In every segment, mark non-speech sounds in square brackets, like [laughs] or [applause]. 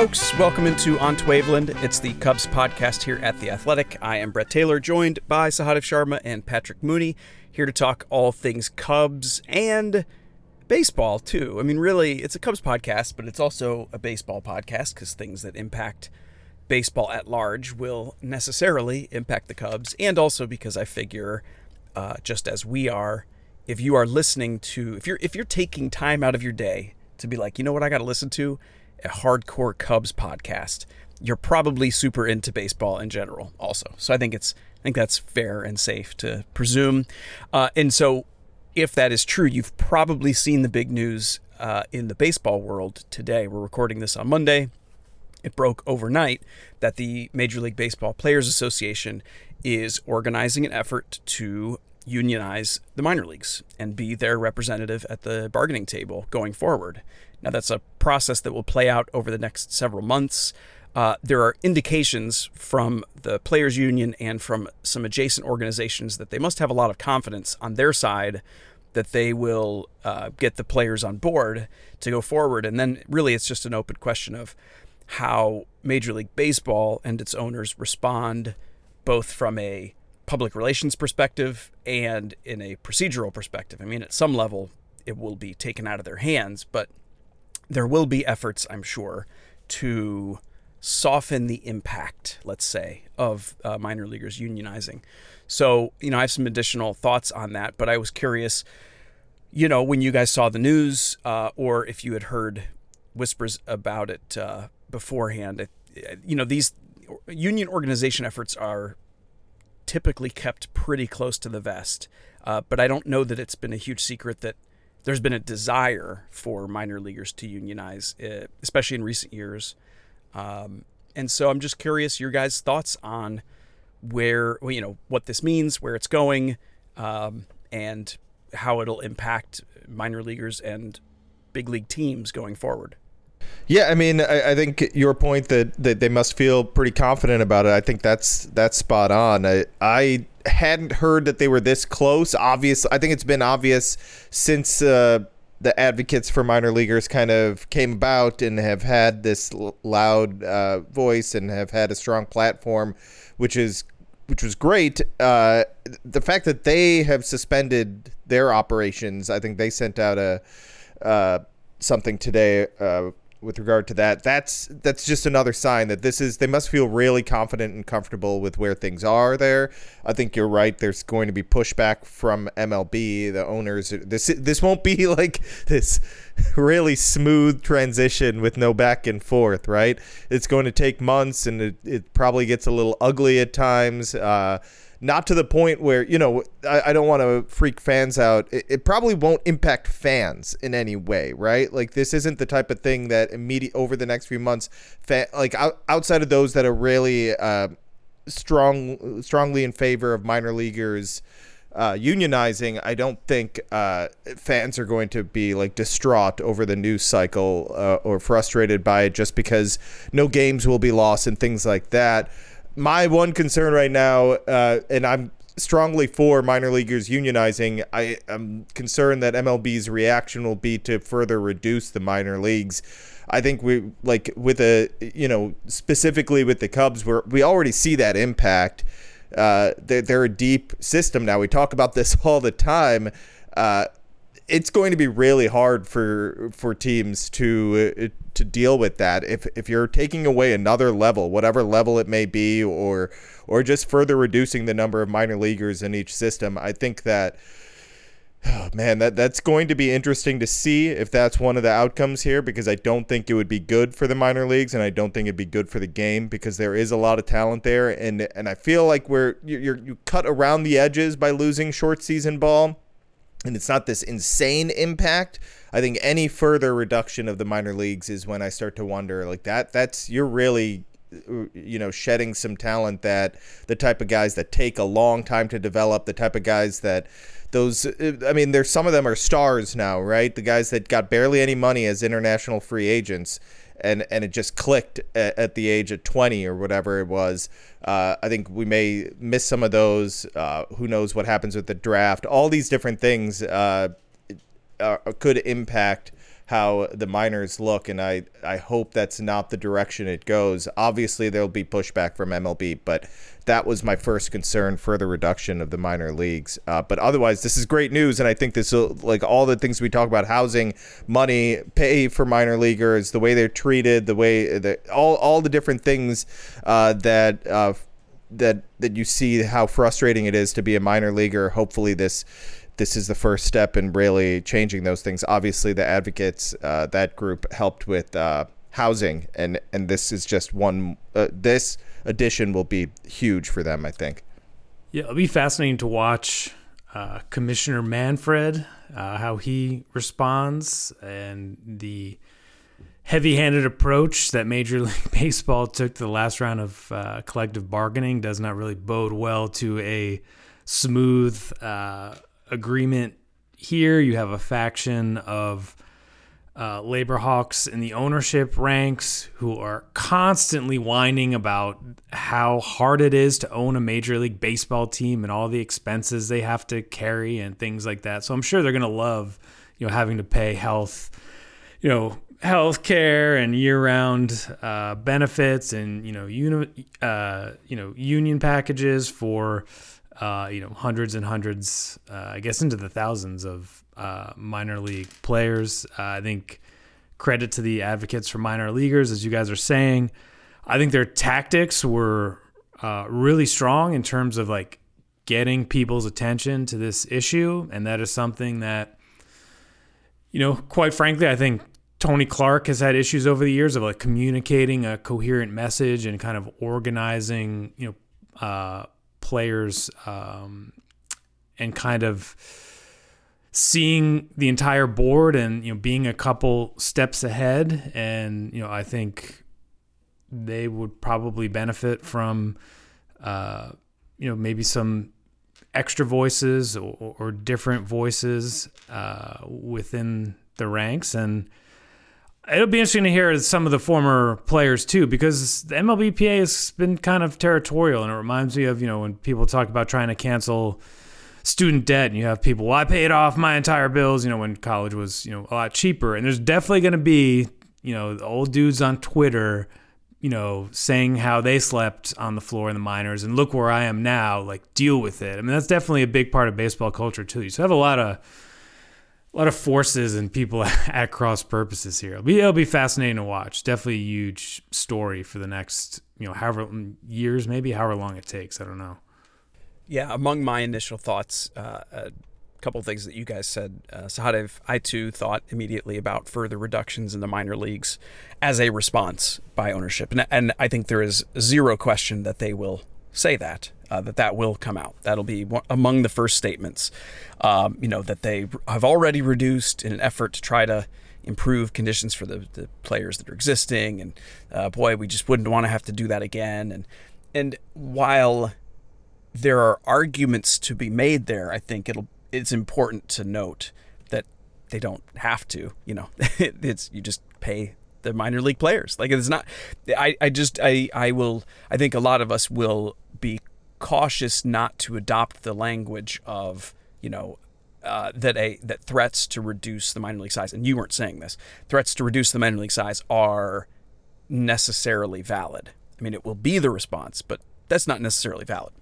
Folks, welcome into On to Waveland. It's the Cubs podcast here at The Athletic. I am Brett Taylor, joined by Sahadev Sharma and Patrick Mooney, here to talk all things Cubs and baseball, too. I mean, really, it's a Cubs podcast, but it's also a baseball podcast because things that impact baseball at large will necessarily impact the Cubs, and also because I figure, uh, just as we are, if you are listening to, if you're if you're taking time out of your day to be like, you know what, I got to listen to a hardcore Cubs podcast, you're probably super into baseball in general, also. So I think it's I think that's fair and safe to presume. Uh, and so, if that is true, you've probably seen the big news uh, in the baseball world today. We're recording this on Monday. It broke overnight that the Major League Baseball Players Association is organizing an effort to unionize the minor leagues and be their representative at the bargaining table going forward. Now, that's a process that will play out over the next several months. Uh, there are indications from the players' union and from some adjacent organizations that they must have a lot of confidence on their side that they will uh, get the players on board to go forward. And then, really, it's just an open question of how Major League Baseball and its owners respond, both from a public relations perspective and in a procedural perspective. I mean, at some level, it will be taken out of their hands, but there will be efforts, I'm sure, to soften the impact, let's say, of uh, minor leaguers unionizing. So, you know, I have some additional thoughts on that, but I was curious, you know, when you guys saw the news uh, or if you had heard whispers about it uh, beforehand. You know, these union organization efforts are typically kept pretty close to the vest, uh, but I don't know that it's been a huge secret that there's been a desire for minor leaguers to unionize, uh, especially in recent years. Um, and so I'm just curious your guys' thoughts on where, you know, what this means, where it's going, um, and how it'll impact minor leaguers and big league teams going forward. Yeah, I mean, I, I, think your point that, that they must feel pretty confident about it. I think that's that's spot on. I, I hadn't heard that they were this close. Obvious, I think it's been obvious since uh, the advocates for minor leaguers kind of came about and have had this loud uh, voice and have had a strong platform, which is which was great. Uh, the fact that they have suspended their operations, I think they sent out a uh, something today uh, with regard to that. That's that's just another sign that this is they must feel really confident and comfortable with where things are there. I think you're right. There's going to be pushback from MLB, the owners. This this won't be [laughs] like this really smooth transition with no back and forth, right? It's going to take months, and it, it probably gets a little ugly at times. Uh, not to the point where you know I, I don't want to freak fans out. It, it, probably won't impact fans in any way, right? Like this isn't the type of thing that immediate over the next few months, fa- like out, outside of those that are really uh, strong, strongly in favor of minor leaguers. Uh, unionizing, I don't think uh, fans are going to be like distraught over the news cycle uh, or frustrated by it just because no games will be lost and things like that my one concern right now, uh, and I'm strongly for minor leaguers unionizing. I am concerned that MLB's reaction will be to further reduce the minor leagues. I think we like with a you know specifically with the Cubs, where we already see that impact. Uh, they're, they're a deep system now. We talk about this [laughs] all the time. Uh, it's going to be really hard for for teams to uh, to deal with that. If if you're taking away another level whatever level it may be or or just further reducing the number of minor leaguers in each system i think that oh man that that's going to be interesting to see if that's one of the outcomes here because i don't think it would be good for the minor leagues and i don't think it'd be good for the game because there is a lot of talent there and and i feel like we're you're you cut around the edges by losing short season ball and it's not this insane impact. I think any further reduction of the minor leagues is when I start to wonder like that that's you're really you know shedding some talent that the type of guys that take a long time to develop, the type of guys that those uh, I mean there's some of them are stars now, right? The guys that got barely any money as international free agents and and it just clicked at, at the age of 20 or whatever it was. Uh, I think we may miss some of those. Uh, who knows what happens with the draft? All these different things uh, uh could impact how the minors look, and I, I hope that's not the direction it goes. Obviously, there'll be pushback from MLB, but that was my first concern for the reduction of the minor leagues. Uh, but otherwise, this is great news, and I think this will, like all the things we talk about housing, money, pay for minor leaguers, the way they're treated, the way all, all the different things uh, that. Uh, that that you see how frustrating it is to be a minor leaguer. Hopefully, this this is the first step in really changing those things. Obviously, the advocates uh, that group helped with uh, housing, and and this is just one. Uh, this addition will be huge for them, I think. Yeah, it'll be fascinating to watch uh, Commissioner Manfred uh, how he responds and the heavy-handed approach that Major League [laughs] Baseball took to the last round of uh, collective bargaining does not really bode well to a smooth agreement here. You have a faction of uh, labor hawks in the ownership ranks who are constantly whining about how hard it is to own a major league baseball team and all the expenses they have to carry and things like that. So I'm sure they're going to love, you know, having to pay health, you know, health care and year-round uh, benefits and you know, uni- uh, you know, union packages for uh, you know, hundreds and hundreds, uh, I guess into the thousands of uh, minor league players. Uh, I think credit to the advocates for minor leaguers, as you guys are saying. I think their tactics were uh, really strong in terms of like getting people's attention to this issue, and that is something that, you know, quite frankly, I think Tony Clark has had issues over the years of like communicating a coherent message and kind of organizing, you know, uh, players um, and kind of seeing the entire board and you know being a couple steps ahead. And you know I think they would probably benefit from uh, you know maybe some extra voices or, or different voices uh, within the ranks. And it'll be interesting to hear some of the former players too, because the MLBPA has been kind of territorial, and it reminds me of you know when people talk about trying to cancel student debt, and you have people, well, I paid off my entire bills, you know, when college was you know a lot cheaper, and there's definitely going to be you know old dudes on Twitter. You know, saying how they slept on the floor in the minors, and look where I am now. Like, deal with it. I mean, that's definitely a big part of baseball culture too. You so have a lot of a lot of forces and people [laughs] at cross purposes here. It'll be, it'll be fascinating to watch. Definitely a huge story for the next, you know, however years, maybe however long it takes. I don't know. Yeah, among my initial thoughts, uh, a couple of things that you guys said, uh, Sahadev, I too thought immediately about further reductions in the minor leagues as a response by ownership, and and I think there is zero question that they will say that uh, that that will come out. That'll be among the first statements. Um, you know that they have already reduced in an effort to try to improve conditions for the, the players that are existing. And uh, boy, we just wouldn't want to have to do that again. And and while there are arguments to be made there, I think it'll it's important to note that they don't have to. You know, [laughs] it's you just pay the minor league players. Like it's not. I I just I I will. I think a lot of us will be cautious not to adopt the language of you know uh, that a that threats to reduce the minor league size, and you weren't saying this. Threats to reduce the minor league size are necessarily valid. I mean, it will be the response, but that's not necessarily valid.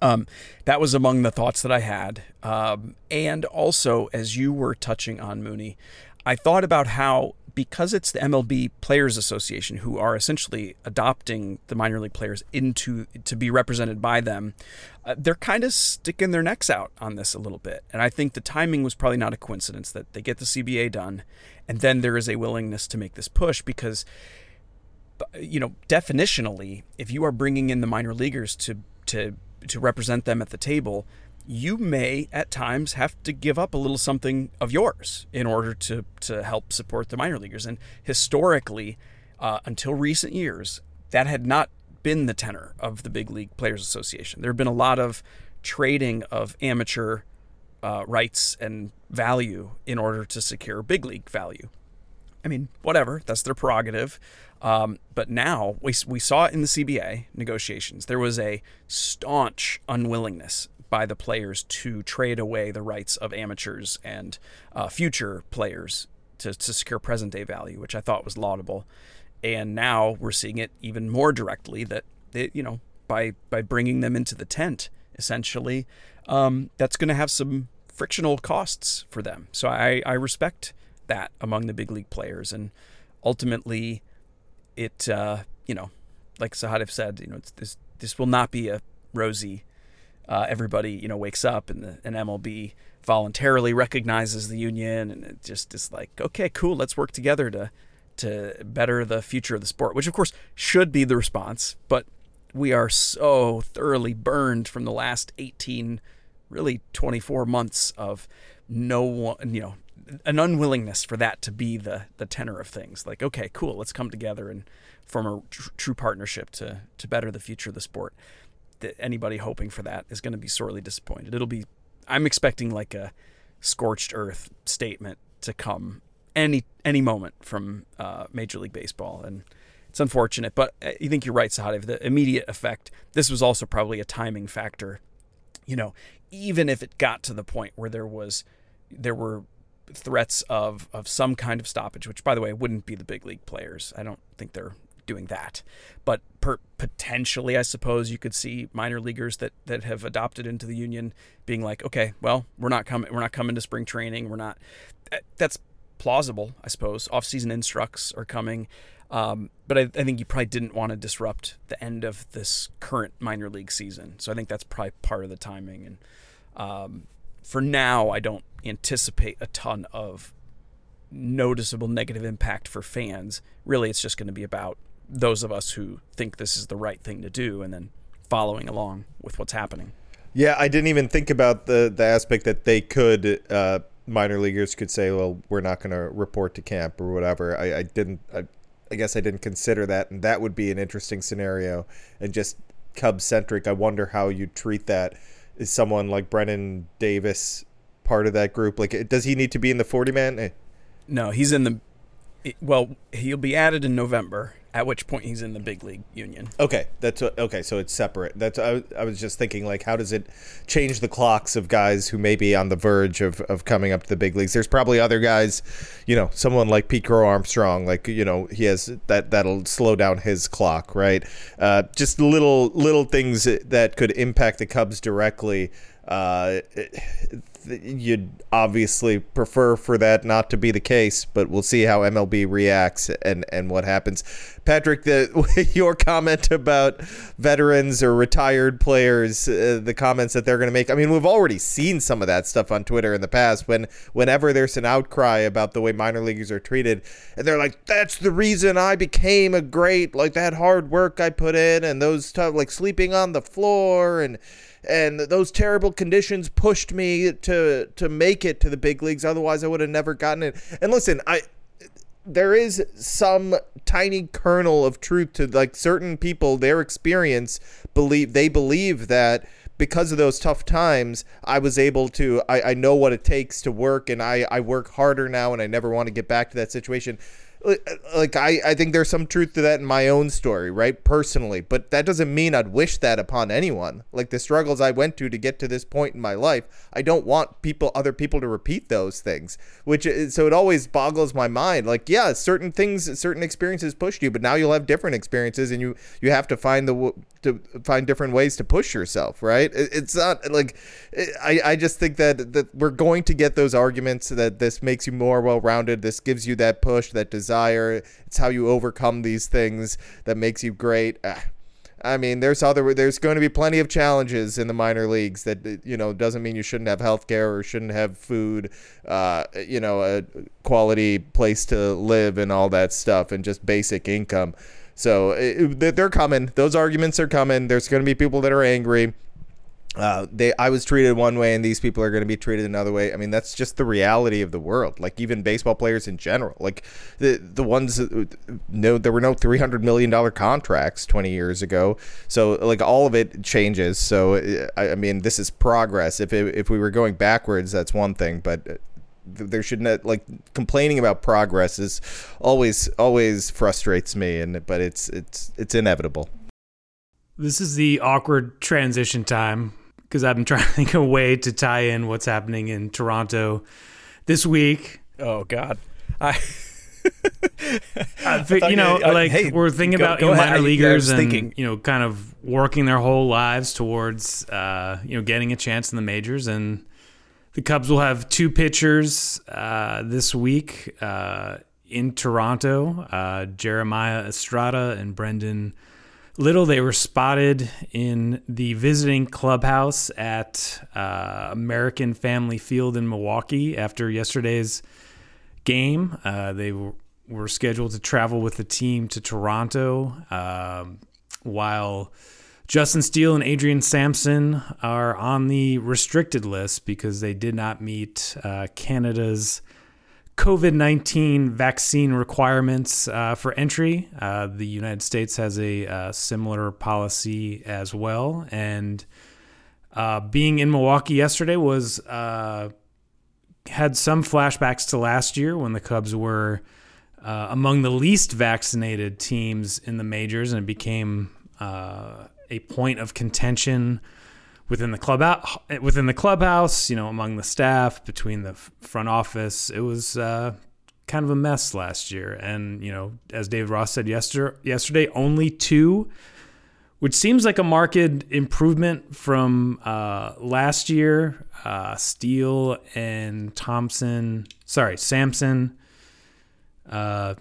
Um, that was among the thoughts that I had, um, and also as you were touching on Mooney, I thought about how because it's the MLB Players Association who are essentially adopting the minor league players into to be represented by them, uh, they're kind of sticking their necks out on this a little bit. And I think the timing was probably not a coincidence that they get the CBA done, and then there is a willingness to make this push because, you know, definitionally, if you are bringing in the minor leaguers to to to represent them at the table, you may at times have to give up a little something of yours in order to to help support the minor leaguers. And historically, uh, until recent years, that had not been the tenor of the Big League Players Association. There have been a lot of trading of amateur uh, rights and value in order to secure big league value. I mean, whatever, that's their prerogative. Um, but now we, we saw it in the CBA negotiations. There was a staunch unwillingness by the players to trade away the rights of amateurs and uh, future players to, to secure present day value, which I thought was laudable. And now we're seeing it even more directly that you know by by bringing them into the tent essentially, um, that's going to have some frictional costs for them. So I, I respect that among the big league players, and ultimately, it uh, you know, like Sahadev said, you know, this this will not be a rosy. Uh, everybody you know wakes up and the and MLB voluntarily recognizes the union, and it just is like, okay, cool, let's work together to to better the future of the sport, which of course should be the response, but we are so thoroughly burned from the last 18 really 24 months of no one you know an unwillingness for that to be the the tenor of things. Like okay cool let's come together and form a tr- true partnership to to better the future of the sport that anybody hoping for that is going to be sorely disappointed it'll be i'm expecting like a scorched earth statement to come any any moment from uh, major league baseball and it's unfortunate, but uh, you think you're right, Sahadev. The immediate effect. This was also probably a timing factor. You know, even if it got to the point where there was, there were threats of of some kind of stoppage, which by the way wouldn't be the big league players. I don't think they're doing that, but per, potentially, I suppose you could see minor leaguers that that have adopted into the union being like, okay, well, we're not coming, we're not coming to spring training, we're not. That's plausible, I suppose. Off season instructs are coming. Um, but I, I, think you probably didn't want to disrupt the end of this current minor league season. So I think that's probably part of the timing. And um, for now, I don't anticipate a ton of noticeable negative impact for fans. Really, it's just going to be about those of us who think this is the right thing to do and then following along with what's happening. Yeah, I didn't even think about the the aspect that they could uh, minor leaguers could say, "Well, we're not going to report to camp or whatever." I, I didn't. I, I guess I didn't consider that, and that would be an interesting scenario. And just Cubs centric, I wonder how you treat that. Is someone like Brennen Davis part of that group? Like, does he need to be in the forty man? Eh. No, he's in the. Well, he'll be added in November, at which point he's in the big league union. Okay, that's okay. So it's separate. That's I, I was just thinking like, how does it change the clocks of guys who may be on the verge of, of coming up to the big leagues? There's probably other guys, you know, someone like Pete Crow-Armstrong, like you know, he has that that'll slow down his clock, right? Uh, just little little things that could impact the Cubs directly. Uh, you'd obviously prefer for that not to be the case, but we'll see how MLB reacts and, and what happens. Patrick, the [laughs] your comment about veterans or retired players, uh, the comments that they're going to make. I mean, we've already seen some of that stuff on Twitter in the past. When whenever there's an outcry about the way minor leaguers are treated, and they're like, "That's the reason I became a great like that hard work I put in, and those tough like sleeping on the floor and." And those terrible conditions pushed me to to make it to the big leagues. Otherwise, I would have never gotten it. And listen, I there is some tiny kernel of truth to like certain people their experience believe they believe that because of those tough times i was able to i, I know what it takes to work and I, I work harder now and i never want to get back to that situation like I, I think there's some truth to that in my own story right personally but that doesn't mean i'd wish that upon anyone. Like the struggles i went to to get to this point in my life i don't want people other people to repeat those things which uh, so it always boggles my mind. Like yeah certain things certain experiences pushed you but now you'll have different experiences and you you have to find the to find different ways to push yourself right it's not like i i just think that that we're going to get those arguments that this makes you more well-rounded this gives you that push that desire. It's how you overcome these things that makes you great. Ah, I mean, there's other there's going to be plenty of challenges in the minor leagues that you know doesn't mean you shouldn't have health care or shouldn't have food, uh, you know, a quality place to live and all that stuff and just basic income. So it, they're coming. Those arguments are coming. There's going to be people that are angry uh, they I was treated one way and these people are going to be treated another way. I mean, that's just the reality of the world. Like even baseball players in general, like the the ones no there were no 300 million dollar contracts 20 years ago. So like all of it changes. So I, I mean, this is progress. If it, if we were going backwards, that's one thing, but there should not like complaining about progress is always always frustrates me and but it's it's it's inevitable. This is the awkward transition time because I've been [laughs] trying to think of a way to tie in what's happening in Toronto this week. Oh God, I. [laughs] Uh, you know, uh, like hey, we're thinking go- about go you know, minor leaguers was and thinking- you know, kind of working their whole lives towards uh, you know getting a chance in the majors, and the Cubs will have two pitchers uh, this week uh, in Toronto: uh, Jeremiah Estrada and Brendon Little. They were spotted in the visiting clubhouse at uh, American Family Field in Milwaukee after yesterday's game. Uh, they were, scheduled to travel with the team to Toronto, um, while Justin Steele and Adrian Sampson are on the restricted list because they did not meet uh, Canada's COVID 19 vaccine requirements uh, for entry. Uh, the United States has a uh, similar policy as well. And uh, being in Milwaukee yesterday was uh, had some flashbacks to last year when the Cubs were among the least vaccinated teams in the majors, and it became uh, a point of contention within the club within the clubhouse. You know, among the staff, between the front office. It was uh, kind of a mess last year, and you know, as David Ross said yesterday, yesterday only two. Which seems like a marked improvement from uh, last year. Uh, Steele and Thompson, sorry, Sampson, uh,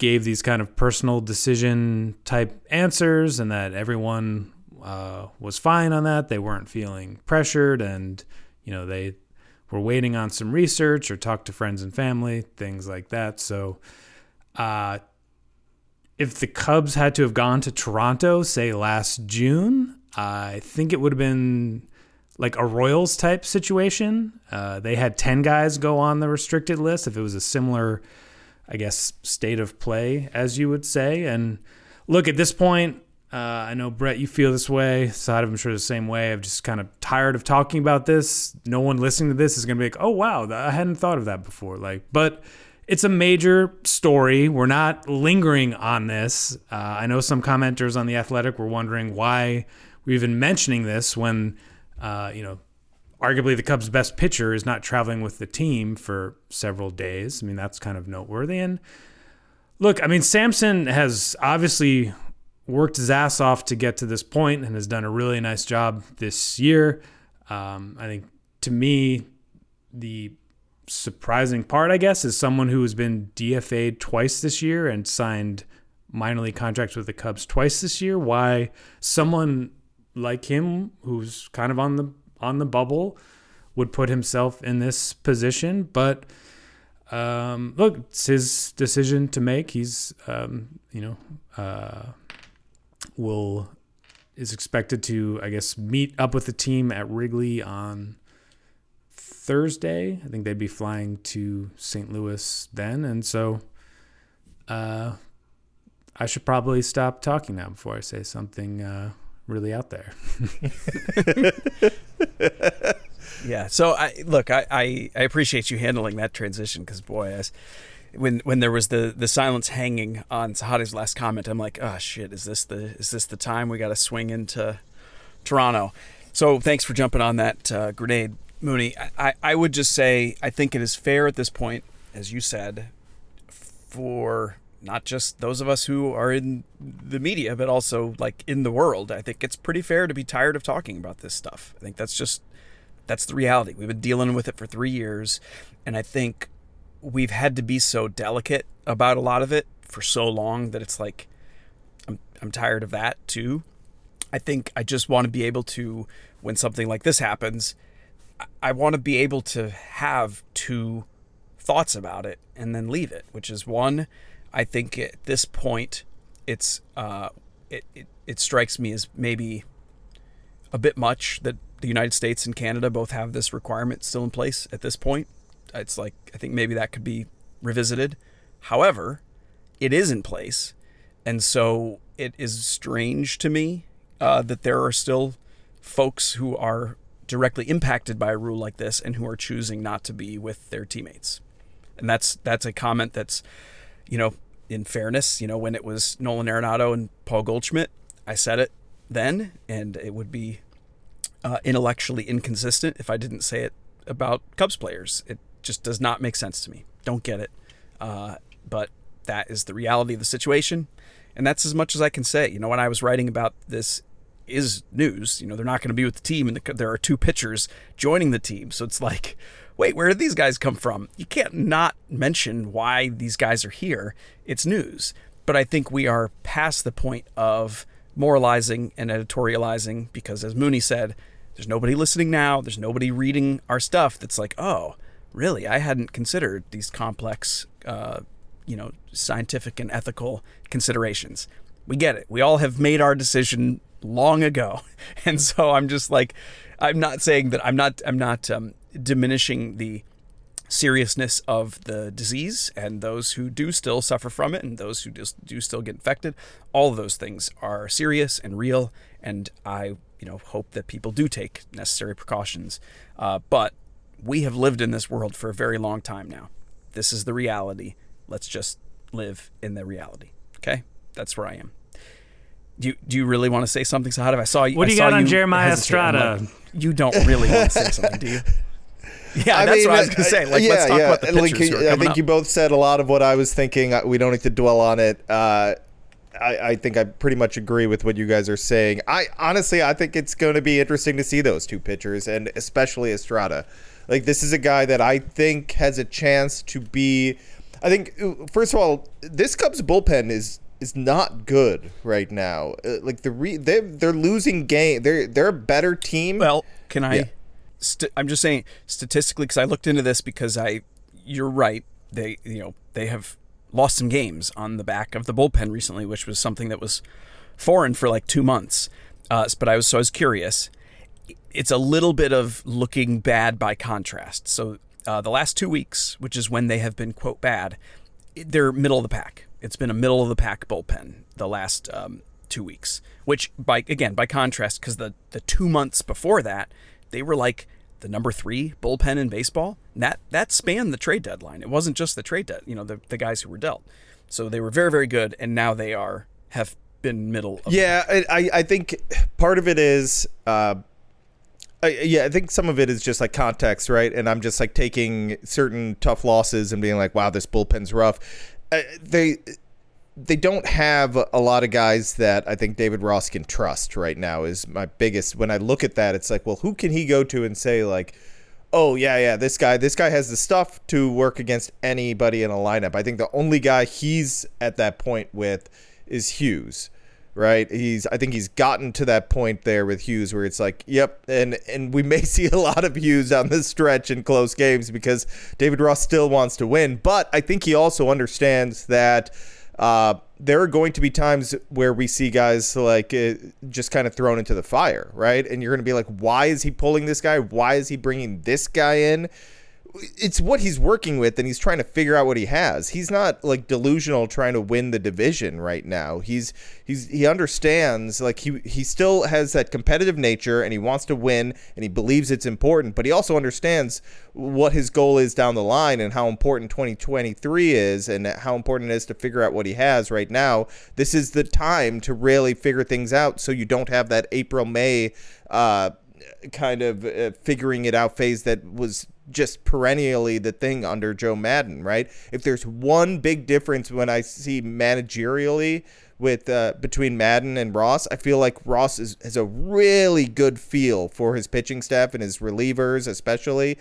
gave these kind of personal decision type answers, and that everyone uh, was fine on that. They weren't feeling pressured, and you know they were waiting on some research or talk to friends and family, things like that. So, uh, if the Cubs had to have gone to Toronto, say last June, I think it would have been like a Royals type situation. Uh, they had 10 guys go on the restricted list if it was a similar, I guess, state of play, as you would say. And look, at this point, uh, I know, Brett, you feel this way. Sahadev I'm sure the same way. I'm just kind of tired of talking about this. No one listening to this is going to be like, oh, wow, I hadn't thought of that before. Like, but it's a major story. We're not lingering on this. Uh, I know some commenters on The Athletic were wondering why we're even mentioning this when, uh, you know, arguably the Cubs' best pitcher is not traveling with the team for several days. I mean, that's kind of noteworthy. And look, I mean, Sampson has obviously worked his ass off to get to this point and has done a really nice job this year. Um, I think to me, the surprising part, I guess, is someone who has been DFA'd twice this year and signed minor league contracts with the Cubs twice this year. Why someone like him, who's kind of on the on the bubble, would put himself in this position? But um, look, it's his decision to make. He's, um, you know, uh, will is expected to, I guess, meet up with the team at Wrigley on Thursday. I think they'd be flying to St. Louis then, and so uh, I should probably stop talking now before I say something uh, really out there. [laughs] Yeah. So I look, I, I, I appreciate you handling that transition because boy, as when when there was the the silence hanging on Sahadi's last comment, I'm like, oh shit, is this the is this the time we got to swing into Toronto? So thanks for jumping on that uh, grenade, Mooney. I, I I would just say I think it is fair at this point, as you said, for not just those of us who are in the media, but also like in the world. I think it's pretty fair to be tired of talking about this stuff. I think that's just that's the reality. We've been dealing with it for three years, and I think we've had to be so delicate about a lot of it for so long that it's like I'm I'm tired of that too. I think I just want to be able to when something like this happens, I- want to be able to have two thoughts about it and then leave it, which is one, I think at this point it's uh it, it, it strikes me as maybe a bit much that the United States and Canada both have this requirement still in place at this point. It's like I think maybe that could be revisited. However, it is in place, and so it is strange to me uh, that there are still folks who are directly impacted by a rule like this and who are choosing not to be with their teammates. And that's that's a comment that's, you know, in fairness, you know, when it was Nolan Arenado and Paul Goldschmidt, I said it then, and it would be uh, intellectually inconsistent if I didn't say it about Cubs players. It just does not make sense to me. Don't get it. uh, but that is the reality of the situation, and that's as much as I can say. You know, when I was writing about this is news. You know, they're not going to be with the team, and the, there are two pitchers joining the team. So it's like, wait, where did these guys come from? You can't not mention why these guys are here. It's news. But I think we are past the point of moralizing and editorializing because, as Mooney said, there's nobody listening now. There's nobody reading our stuff that's like, oh, really? I hadn't considered these complex, uh, you know, scientific and ethical considerations. We get it. We all have made our decision long ago, [laughs] and so I'm just like, I'm not saying that I'm not I'm not um, diminishing the seriousness of the disease and those who do still suffer from it and those who just do still get infected. All of those things are serious and real and i you know hope that people do take necessary precautions. Uh, but we have lived in this world for a very long time now. This is the reality. Let's just live in the reality. Okay? That's where i am do you, do you really want to say something, Sahadev? I saw you. What do you got on Jeremiah Estrada? Like, you don't really want to say something, do you? [laughs] Yeah, I that's mean, what I was gonna say. Like, yeah, let's talk yeah. about the pitchers like, I think up. you both said a lot of what I was thinking. We don't need to dwell on it. Uh, I, I, think I pretty much agree with what you guys are saying. I honestly, I think it's going to be interesting to see those two pitchers, and especially Estrada. Like, this is a guy that I think has a chance to be. I think, first of all, this Cubs bullpen is is not good right now. Uh, like the re- they they're losing game. They're they're a better team. Well, can I? Yeah. St- I'm just saying statistically because I looked into this because I. You're right. They you know they have lost some games on the back of the bullpen recently, which was something that was foreign for like two months. Uh, but I was so I was curious. It's a little bit of looking bad by contrast. So uh, the last two weeks, which is when they have been quote bad, they're middle of the pack it's been a middle of the pack bullpen the last um, two weeks, which by again by contrast, because the the two months before that they were like the number three bullpen in baseball. that that spanned the trade deadline. It wasn't just the trade dead, you know, the the guys who were dealt. So they were very very good, and now they are have been middle. yeah, I I think part of it is. Uh, yeah, I think some of it is just like context, right? And I'm just like taking certain tough losses and being like, "Wow, this bullpen's rough." They they don't have a lot of guys that I think David Ross can trust right now. Is my biggest when I look at that, it's like, well, who can he go to and say like, oh yeah, yeah, this guy, this guy has the stuff to work against anybody in a lineup. I think the only guy he's at that point with is Hughes right? He's I think he's gotten to that point there with Hughes where it's like, yep, and and we may [laughs] see a lot of Hughes on this stretch in close games because David Ross still wants to win, but I think he also understands that uh, there are going to be times where we see guys like uh, just kind of thrown into the fire, right? And you're going to be like, why is he pulling this guy? Why is he bringing this guy in? It's what he's working with and he's trying to figure out what he has. He's not like delusional trying to win the division right now. He's he's he understands like he he still has that competitive nature and he wants to win and he believes it's important, but he also understands what his goal is down the line and how important 2023 is and how important it is to figure out what he has right now. This is the time to really figure things out so you don't have that April May uh kind of uh, figuring it out phase that was just perennially the thing under Joe Maddon, right? If there's one big difference when I see managerially with uh, between Maddon and Ross, I feel like Ross is, has a really good feel for his pitching staff and his relievers, especially,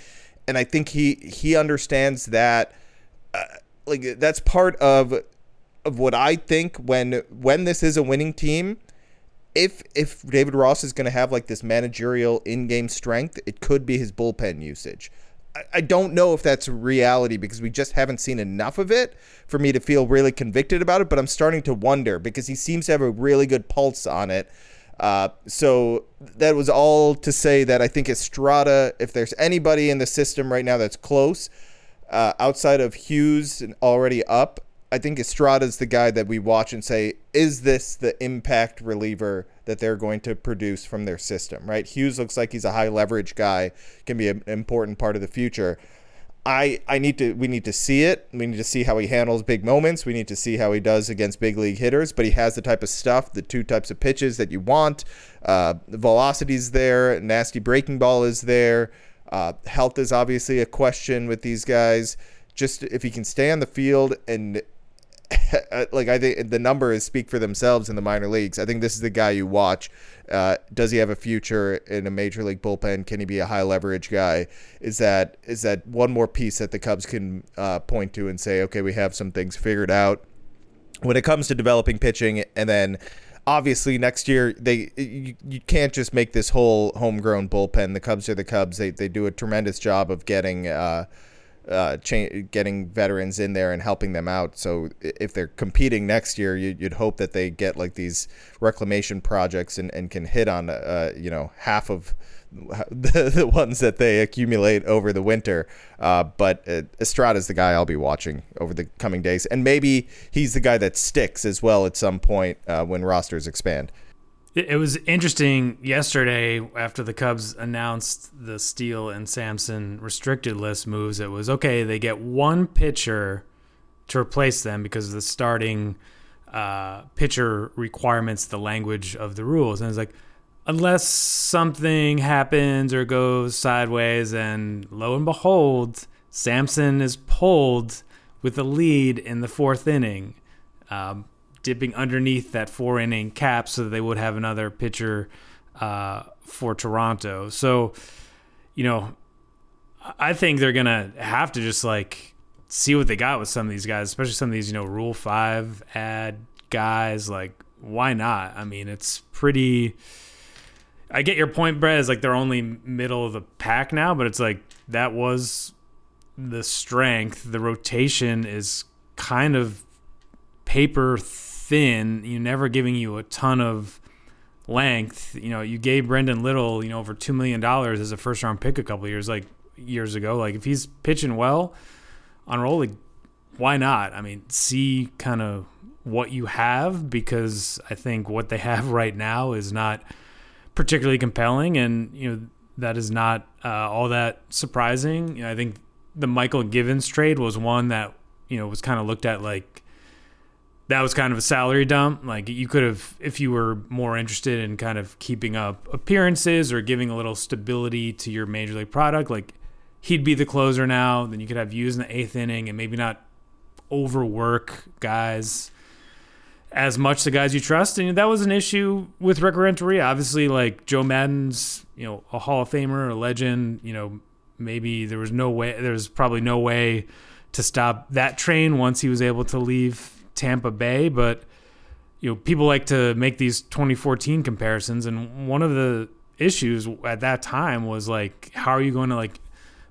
and I think he he understands that. Uh, like that's part of of what I think when when this is a winning team if if David Ross is going to have like this managerial in-game strength, it could be his bullpen usage. I, don't know if that's reality because we just haven't seen enough of it for me to feel really convicted about it. But I'm starting to wonder because he seems to have a really good pulse on it. Uh, so that was all to say that I think Estrada, if there's anybody in the system right now that's close, uh, outside of Hughes and already up, I think Estrada's the guy that we watch and say, is this the impact reliever that they're going to produce from their system, right? Hughes looks like he's a high leverage guy, can be an important part of the future. I, I need to we need to see it. We need to see how he handles big moments. We need to see how he does against big league hitters. But he has the type of stuff, the two types of pitches that you want. Uh, velocity's there. Nasty breaking ball is there. Uh, health is obviously a question with these guys just if he can stay on the field and [laughs] like I think the numbers speak for themselves in the minor leagues. I think this is the guy you watch. Uh, does he have a future in a major league bullpen? Can he be a high leverage guy? Is that is that one more piece that the Cubs can uh, point to and say, okay, we have some things figured out when it comes to developing pitching, and then obviously next year they you, you can't just make this whole homegrown bullpen. The Cubs are the Cubs. They they do a tremendous job of getting. Uh, uh, cha- getting veterans in there and helping them out. So if they're competing next year, you, would hope that they get like these reclamation projects and, and can hit on uh, you know half of [laughs] the, the ones that they accumulate over the winter. Uh, but uh, Estrada's the guy I'll be watching over the coming days, and maybe he's the guy that sticks as well at some point uh, when rosters expand. It was interesting yesterday after the Cubs announced the Steele and Sampson restricted list moves. It was okay, they get one pitcher to replace them because of the starting uh, pitcher requirements, the language of the rules. And it's like, unless something happens or goes sideways, and lo and behold, Sampson is pulled with a lead in the fourth inning. Um, dipping underneath that four inning cap so that they would have another pitcher uh, for Toronto. So, you know, I think they're gonna have to just like see what they got with some of these guys, especially some of these, you know, Rule Five ad guys. Like, why not? I mean, it's pretty. I get your point, Brett. Is like they're only middle of the pack now, but it's like that was the strength. The rotation is kind of paper thin, you never giving you a ton of length. You know, you gave Brendon Little, you know, over two million dollars as a first round pick a couple years like years ago. Like if he's pitching well on roll, like why not? I mean, see kind of what you have because I think what they [laughs] have right now is not particularly compelling, and you know that is not uh, all that surprising. You know, I think the Mychal Givens trade was one that you know was kind of looked at like that was kind of a salary dump. Like you could have, if you were more interested in kind of keeping up appearances or giving a little stability to your major league product, like he'd be the closer now. Then you could have used in the eighth inning and maybe not overwork guys as much the guys you trust. And that was an issue with Rick Renteria. Obviously, like Joe Maddon's, you know, a Hall of Famer, a legend. You know, maybe there was no way, there was probably no way to stop that train once he was able to leave Tampa Bay, but you know, people like to make these 2014 comparisons, and one of the issues at that time was like, how are you going to like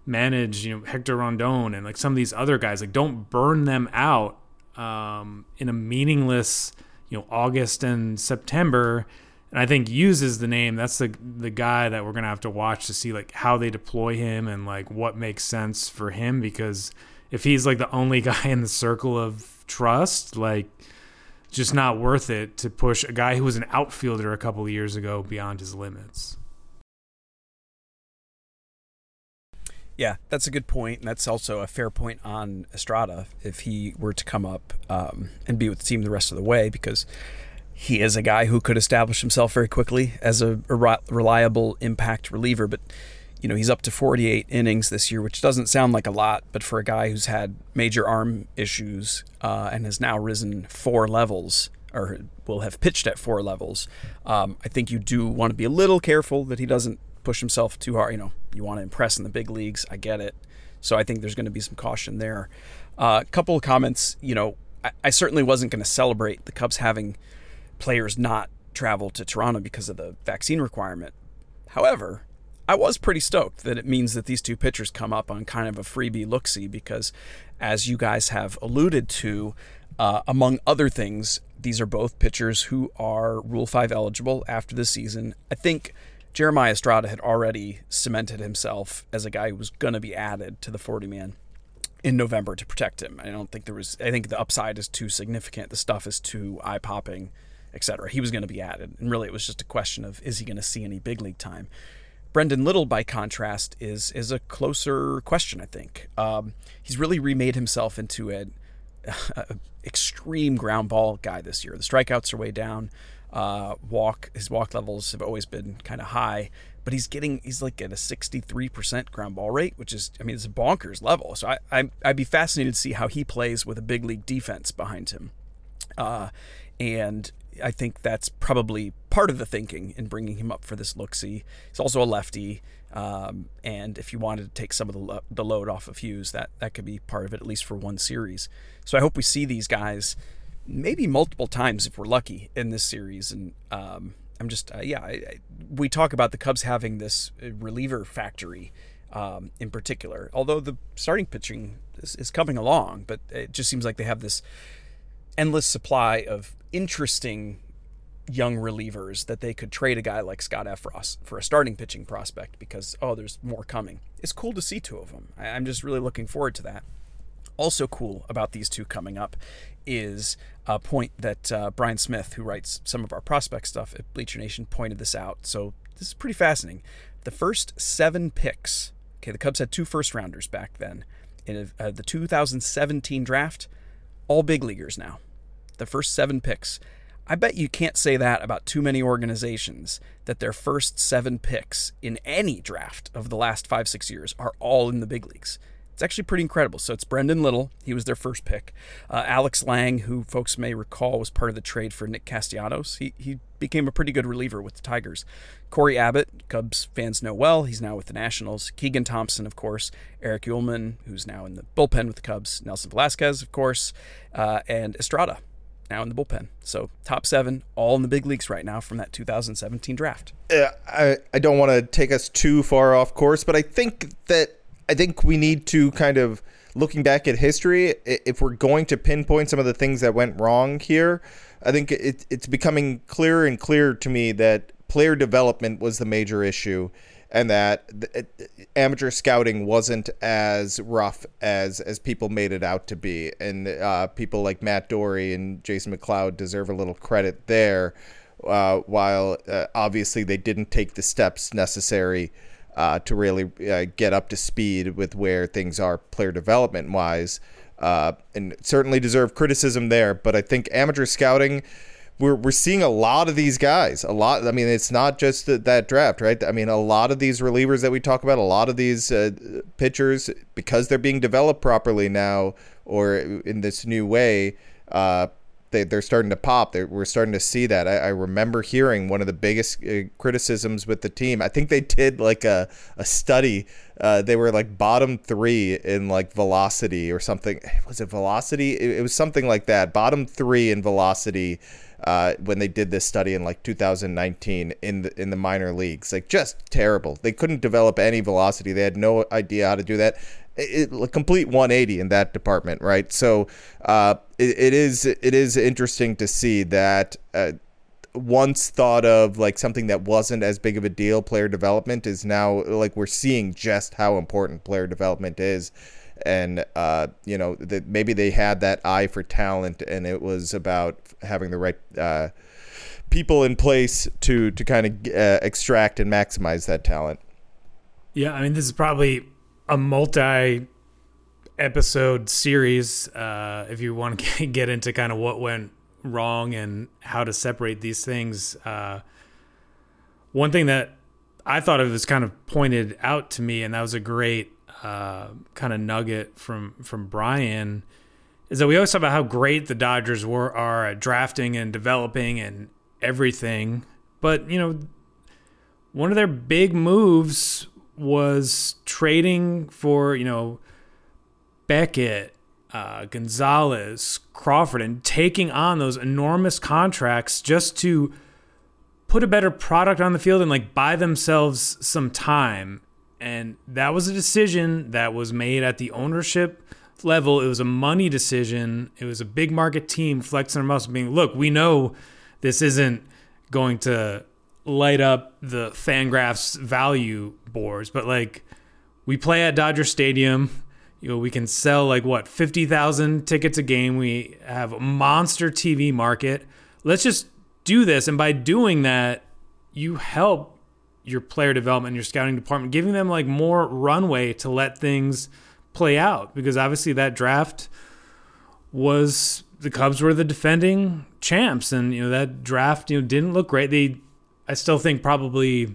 manage, you know, Hector Rondon and like some of these other guys? Like, don't burn them out um, in a meaningless, you know, August and September. And I think uses the name. That's the the guy that we're gonna have to watch to see like how they deploy him and like what makes sense for him because if he's like the only [laughs] guy in the circle of trust, like just not worth it to push a guy who was an outfielder a couple years ago beyond his limits. Yeah, that's a good point, and that's also a fair point on Estrada if he were to come up um, and be with the team the rest of the way, because he is a guy who could establish himself very quickly as a reliable impact reliever. But you know, he's up to 48 innings this year, which doesn't sound like a lot, but for a guy who's had major arm issues uh, and has now risen four levels, or will have pitched at four levels, um, I think you do want to be a little careful that he doesn't push himself too hard. You know, you want to impress in the big leagues. I get it. So I think there's going to be some caution there. A uh, couple of comments. You know, I, I certainly wasn't going to celebrate the Cubs having players not travel to Toronto because of the vaccine requirement. However, I was pretty stoked that it means that these two pitchers come up on kind of a freebie look see because, as you guys have alluded to, uh, among other things, these are both pitchers who are Rule 5 eligible after the season. I think Jeremiah Estrada had already cemented himself as a guy who was going to be added to the 40 man in November to protect him. I don't think there was, I think the upside is too significant. The stuff is too eye popping, etc. He was going to be added. And really, it was just a question of is he going to see any big league time? Brendon Little, by contrast, is is a closer question. I think um, he's really remade himself into an [laughs] extreme ground ball guy this year. The strikeouts are way down. Uh, walk his walk levels have always been kind of high, but he's getting he's like at a 63% ground ball rate, which is I mean it's a bonkers level. So I, I I'd be fascinated to see how he plays with a big league defense behind him. Uh, and I think that's probably part of the thinking in bringing him up for this look see. He's also a lefty, um, and if you wanted to take some of the, lo- the load off of Hughes, that that could be part of it at least for one series. So I hope we see these guys maybe multiple times if we're lucky in this series. And um, I'm just uh, yeah, I, I, we talk about the Cubs having this uh, reliever factory. Um, in particular, although the starting pitching is, is coming along, but it just seems like they have this endless supply of interesting young relievers that they could trade a guy like Scott Effross for a starting pitching prospect because oh there's more coming. It's cool to see two of them. I'm just really looking forward to that. Also cool about these two coming up is a point that uh, Brian Smith, who writes some of our prospect stuff at Bleacher Nation, pointed this out. So this is pretty fascinating. The first seven picks. Okay, the Cubs had two first rounders back then in uh, the 2017 draft. All big leaguers now the first seven picks. I bet you can't say that about too many organizations that their first seven picks in any draft of the last five, six years are all in the big leagues. It's actually pretty incredible. So it's Brendon Little. He was their first pick. Uh, Alex Lange, who folks may recall was part of the trade for Nick Castellanos. He, he became a pretty good reliever with the Tigers. Cory Abbott, Cubs fans know well. He's now with the Nationals. Keegan Thompson, of course. Erich Uelmen, who's now in the bullpen with the Cubs. Nelson Velazquez, of course. Uh, and Estrada, now in the bullpen. So top seven, all in the big leagues right now from that 2017 draft. Uh, I I don't want to take us too far off course, but I think that I think we need to kind of looking back at history, if we're going to pinpoint some of the things that went wrong here, I think it, it's becoming clearer and clearer to me that player development was the major issue and that amateur scouting wasn't as rough as as people made it out to be. And uh, people like Matt Dorey and Jason McLeod deserve a little credit there. Uh, while uh, obviously they didn't take the steps necessary uh, to really uh, get up to speed with where things are player development wise, uh, and certainly deserve criticism there. But I think amateur scouting we're we're seeing a lot of these guys. A lot. I mean, it's not just the, that draft, right? I mean, a lot of these relievers that we talk about, a lot of these uh, pitchers, because they're being developed properly now, or in this new way, uh, they they're starting to pop. They're, we're starting to see that. I, I remember hearing one of the biggest uh, criticisms with the team. I think they did like a a study. Uh, they were like bottom three in like velocity or something. Was it velocity? It, it was something like that. Bottom three in velocity uh, when they did this study in like 2019 in the in the minor leagues. Like just terrible. They couldn't develop any velocity. They had no idea how to do that. It, it, a complete 180 in that department, right? So uh, it, it is it is interesting to see that. Uh, once thought of like something that wasn't as big of a deal player development is now like we're seeing just how important player development is and uh, you know that maybe they had that eye for talent, and it was about having the right uh, people in place to to kind of uh, extract and maximize that talent. Yeah, I mean, this is probably a multi episode series. Uh, if you want to [laughs] get into kind of what went wrong and how to separate these things, uh, one thing that I thought of was kind of pointed out to me, and that was a great uh, kind of nugget from from Brian is that we always talk about how great the Dodgers were are at drafting and developing and everything, but you know, one of their big moves was trading for you know Beckett, uh, Gonzalez, Crawford, and taking on those enormous contracts just to put a better product on the field and like buy themselves some time and that was a decision that was made at the ownership level. It was a money decision. It was a big market team flexing their muscle, being, look, we know this isn't going to light up the Fangraphs value boards, but like we play at Dodger Stadium. You know, we can sell like what, 50,000 tickets a game. We have a monster TV market. Let's just do this. And by doing that, you help your player development, your scouting department, giving them like more runway to let things play out because obviously that draft was the Cubs were the defending champs and you know that draft you know didn't look great. They I still think probably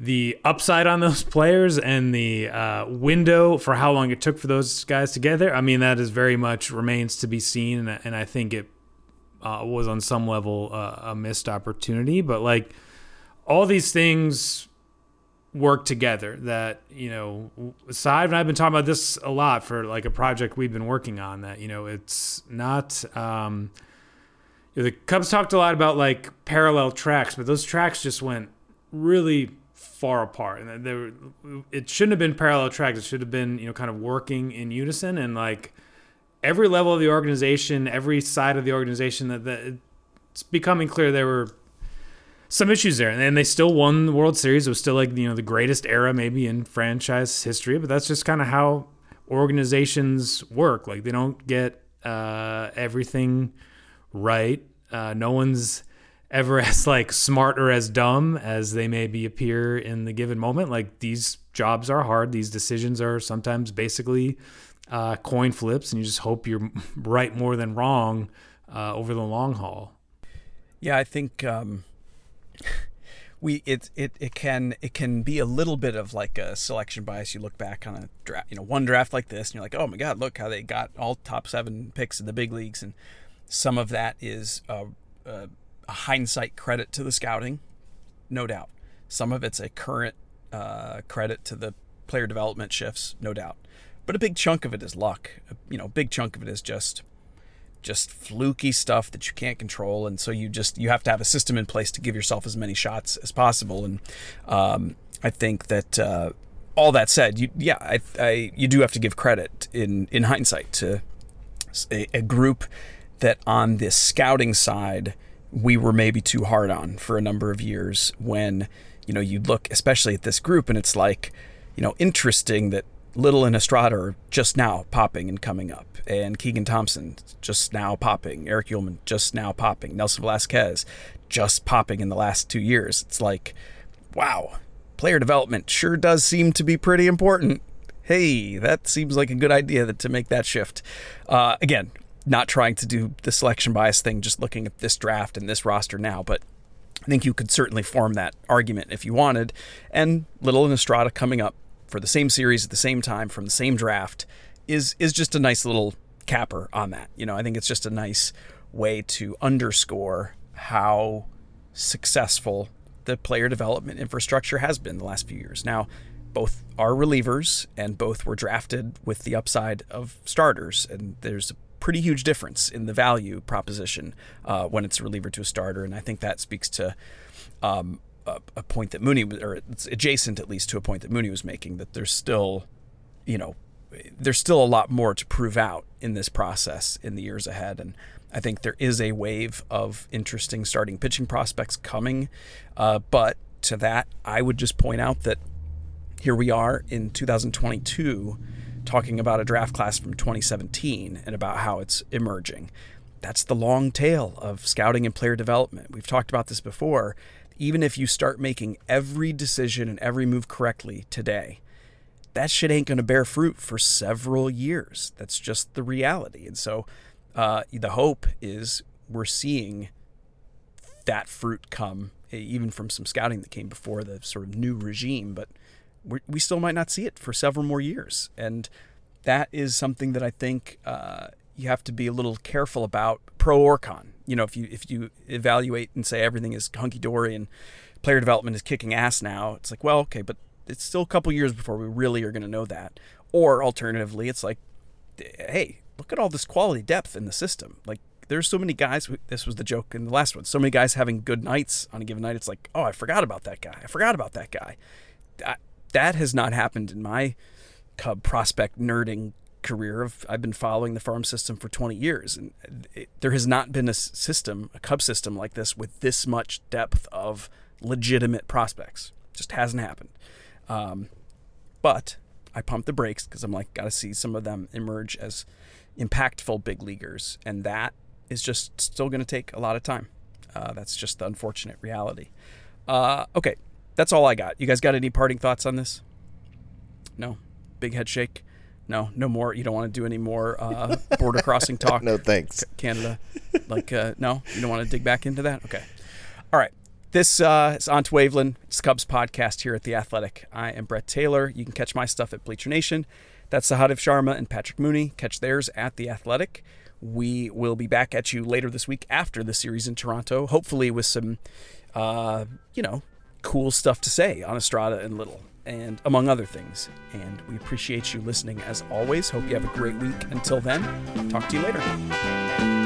the upside on those [laughs] players and the uh, window for how long it took for those guys to get there, I mean, that is very much remains to be seen. And, and I think it uh, was on some level uh, a missed opportunity. But like all these things work together that, you know, Sahad and I've been talking about this a lot for like a project we've been working on that, you know, it's not. Um, the Cubs talked a lot about like parallel tracks, but those tracks just went really far apart and there it shouldn't have been parallel tracks it should have been you know kind of working in unison and like every level of the organization every side of the organization that, that it's becoming clear there were some issues there and they still won the world series it was still like you know the greatest era maybe in franchise history but that's just kind of how organizations work like they don't get uh, everything right uh, no one's ever [laughs] as like smart or as dumb as they maybe appear in the given moment. Like these jobs are hard. These decisions are sometimes basically uh, coin flips, and you just hope you're [laughs] right more than wrong uh, over the long haul. Yeah, I think um, we it, it it can it can be a little bit of like a selection bias. You look back on a draft, you know, one draft like this, and you're like, oh my god, look how they got all top seven picks in the big leagues, and some of that is. Uh, uh, a hindsight credit to the scouting, no doubt. Some of it's a current uh, credit to the player development shifts, no doubt. But a big chunk of it is luck. You know, a big chunk of it is just just fluky stuff that you can't control, and so you just you have to have a system in place to give yourself as many shots as possible. And um, I think that uh, all that said, you yeah, I, I you do have to give credit in in hindsight to a, a group that on this scouting side we were maybe too hard on for a number of years when you know you look especially at this group and it's like you know interesting that Little and Estrada are just now popping and coming up and Keegan Thompson just now popping Erich Uelmen just now popping Nelson Velazquez just popping in the last two years. It's like wow player development sure does seem to be pretty important. Hey that seems like a good idea that, to make that shift. Uh, again not trying to do the selection bias thing, just looking at this draft and this roster now, but I think you could certainly form that argument if you wanted. And Little and Estrada coming up for the same series at the same time from the same draft is is just a nice little capper on that. You know, I think it's just a nice way to underscore how successful the player development infrastructure has been the last few years. Now, both are relievers and both were drafted with the upside of starters, and there's a pretty huge difference in the value proposition uh, when it's a reliever to a starter, and I think that speaks to um, a, a, point that Mooney, or it's adjacent at least to a point that Mooney was making, that there's still, you know, there's still a lot more to prove out in this process in the years ahead, and I think there is a wave of interesting starting pitching prospects coming, uh, but to that, I would just point out that here we are in 2022 talking about a draft class from 2017 and about how it's emerging. That's the long tail of scouting and player development. We've talked about this before. Even if you start making every decision and every move correctly today, that shit ain't going to bear fruit for several years. That's just the reality. And so uh, the hope is we're seeing that fruit come, even from some scouting that came before the sort of new regime. But we still might not see it for several more years. And that is something that I think uh, you have to be a little careful about, pro or con. You know, if you if you evaluate and say everything is hunky dory and player development is kicking ass now, it's like, well, okay, but it's still a couple years before we really are going to know that. Or alternatively, it's like, hey, look at all this quality depth in the system. Like, there's so many guys. This was the joke in the last one. So many guys having good nights on a given night. It's like, oh, I forgot about that guy. I forgot about that guy. That, that has not happened in my Cub prospect nerding career of I've been following the farm system for 20 years and it, there has not been a system a cub system like this with this much depth of legitimate prospects just hasn't happened um, but I pumped the brakes because I'm like got to see some of them emerge as impactful big leaguers and that is just still going to take a lot of time uh, that's just the unfortunate reality uh, okay that's all I got. You guys got any parting thoughts on this? No? Big head shake? No, no more. You don't want to do any more uh, border crossing talk? [laughs] no, thanks. Canada? Like, uh, no? You don't want to dig back into that? Okay. All right. This uh, is on to Waveland. It's Cubs podcast here at The Athletic. I am Brett Taylor. You can catch my stuff at Bleacher Nation. That's Sahadev Sharma and Patrick Mooney. Catch theirs at The Athletic. We will be back at you later this week after the series in Toronto, hopefully with some, uh, you know, cool stuff to say on Estrada and Little, and among other things. And we appreciate you listening as always. Hope you have a great week. Until then, talk to you later.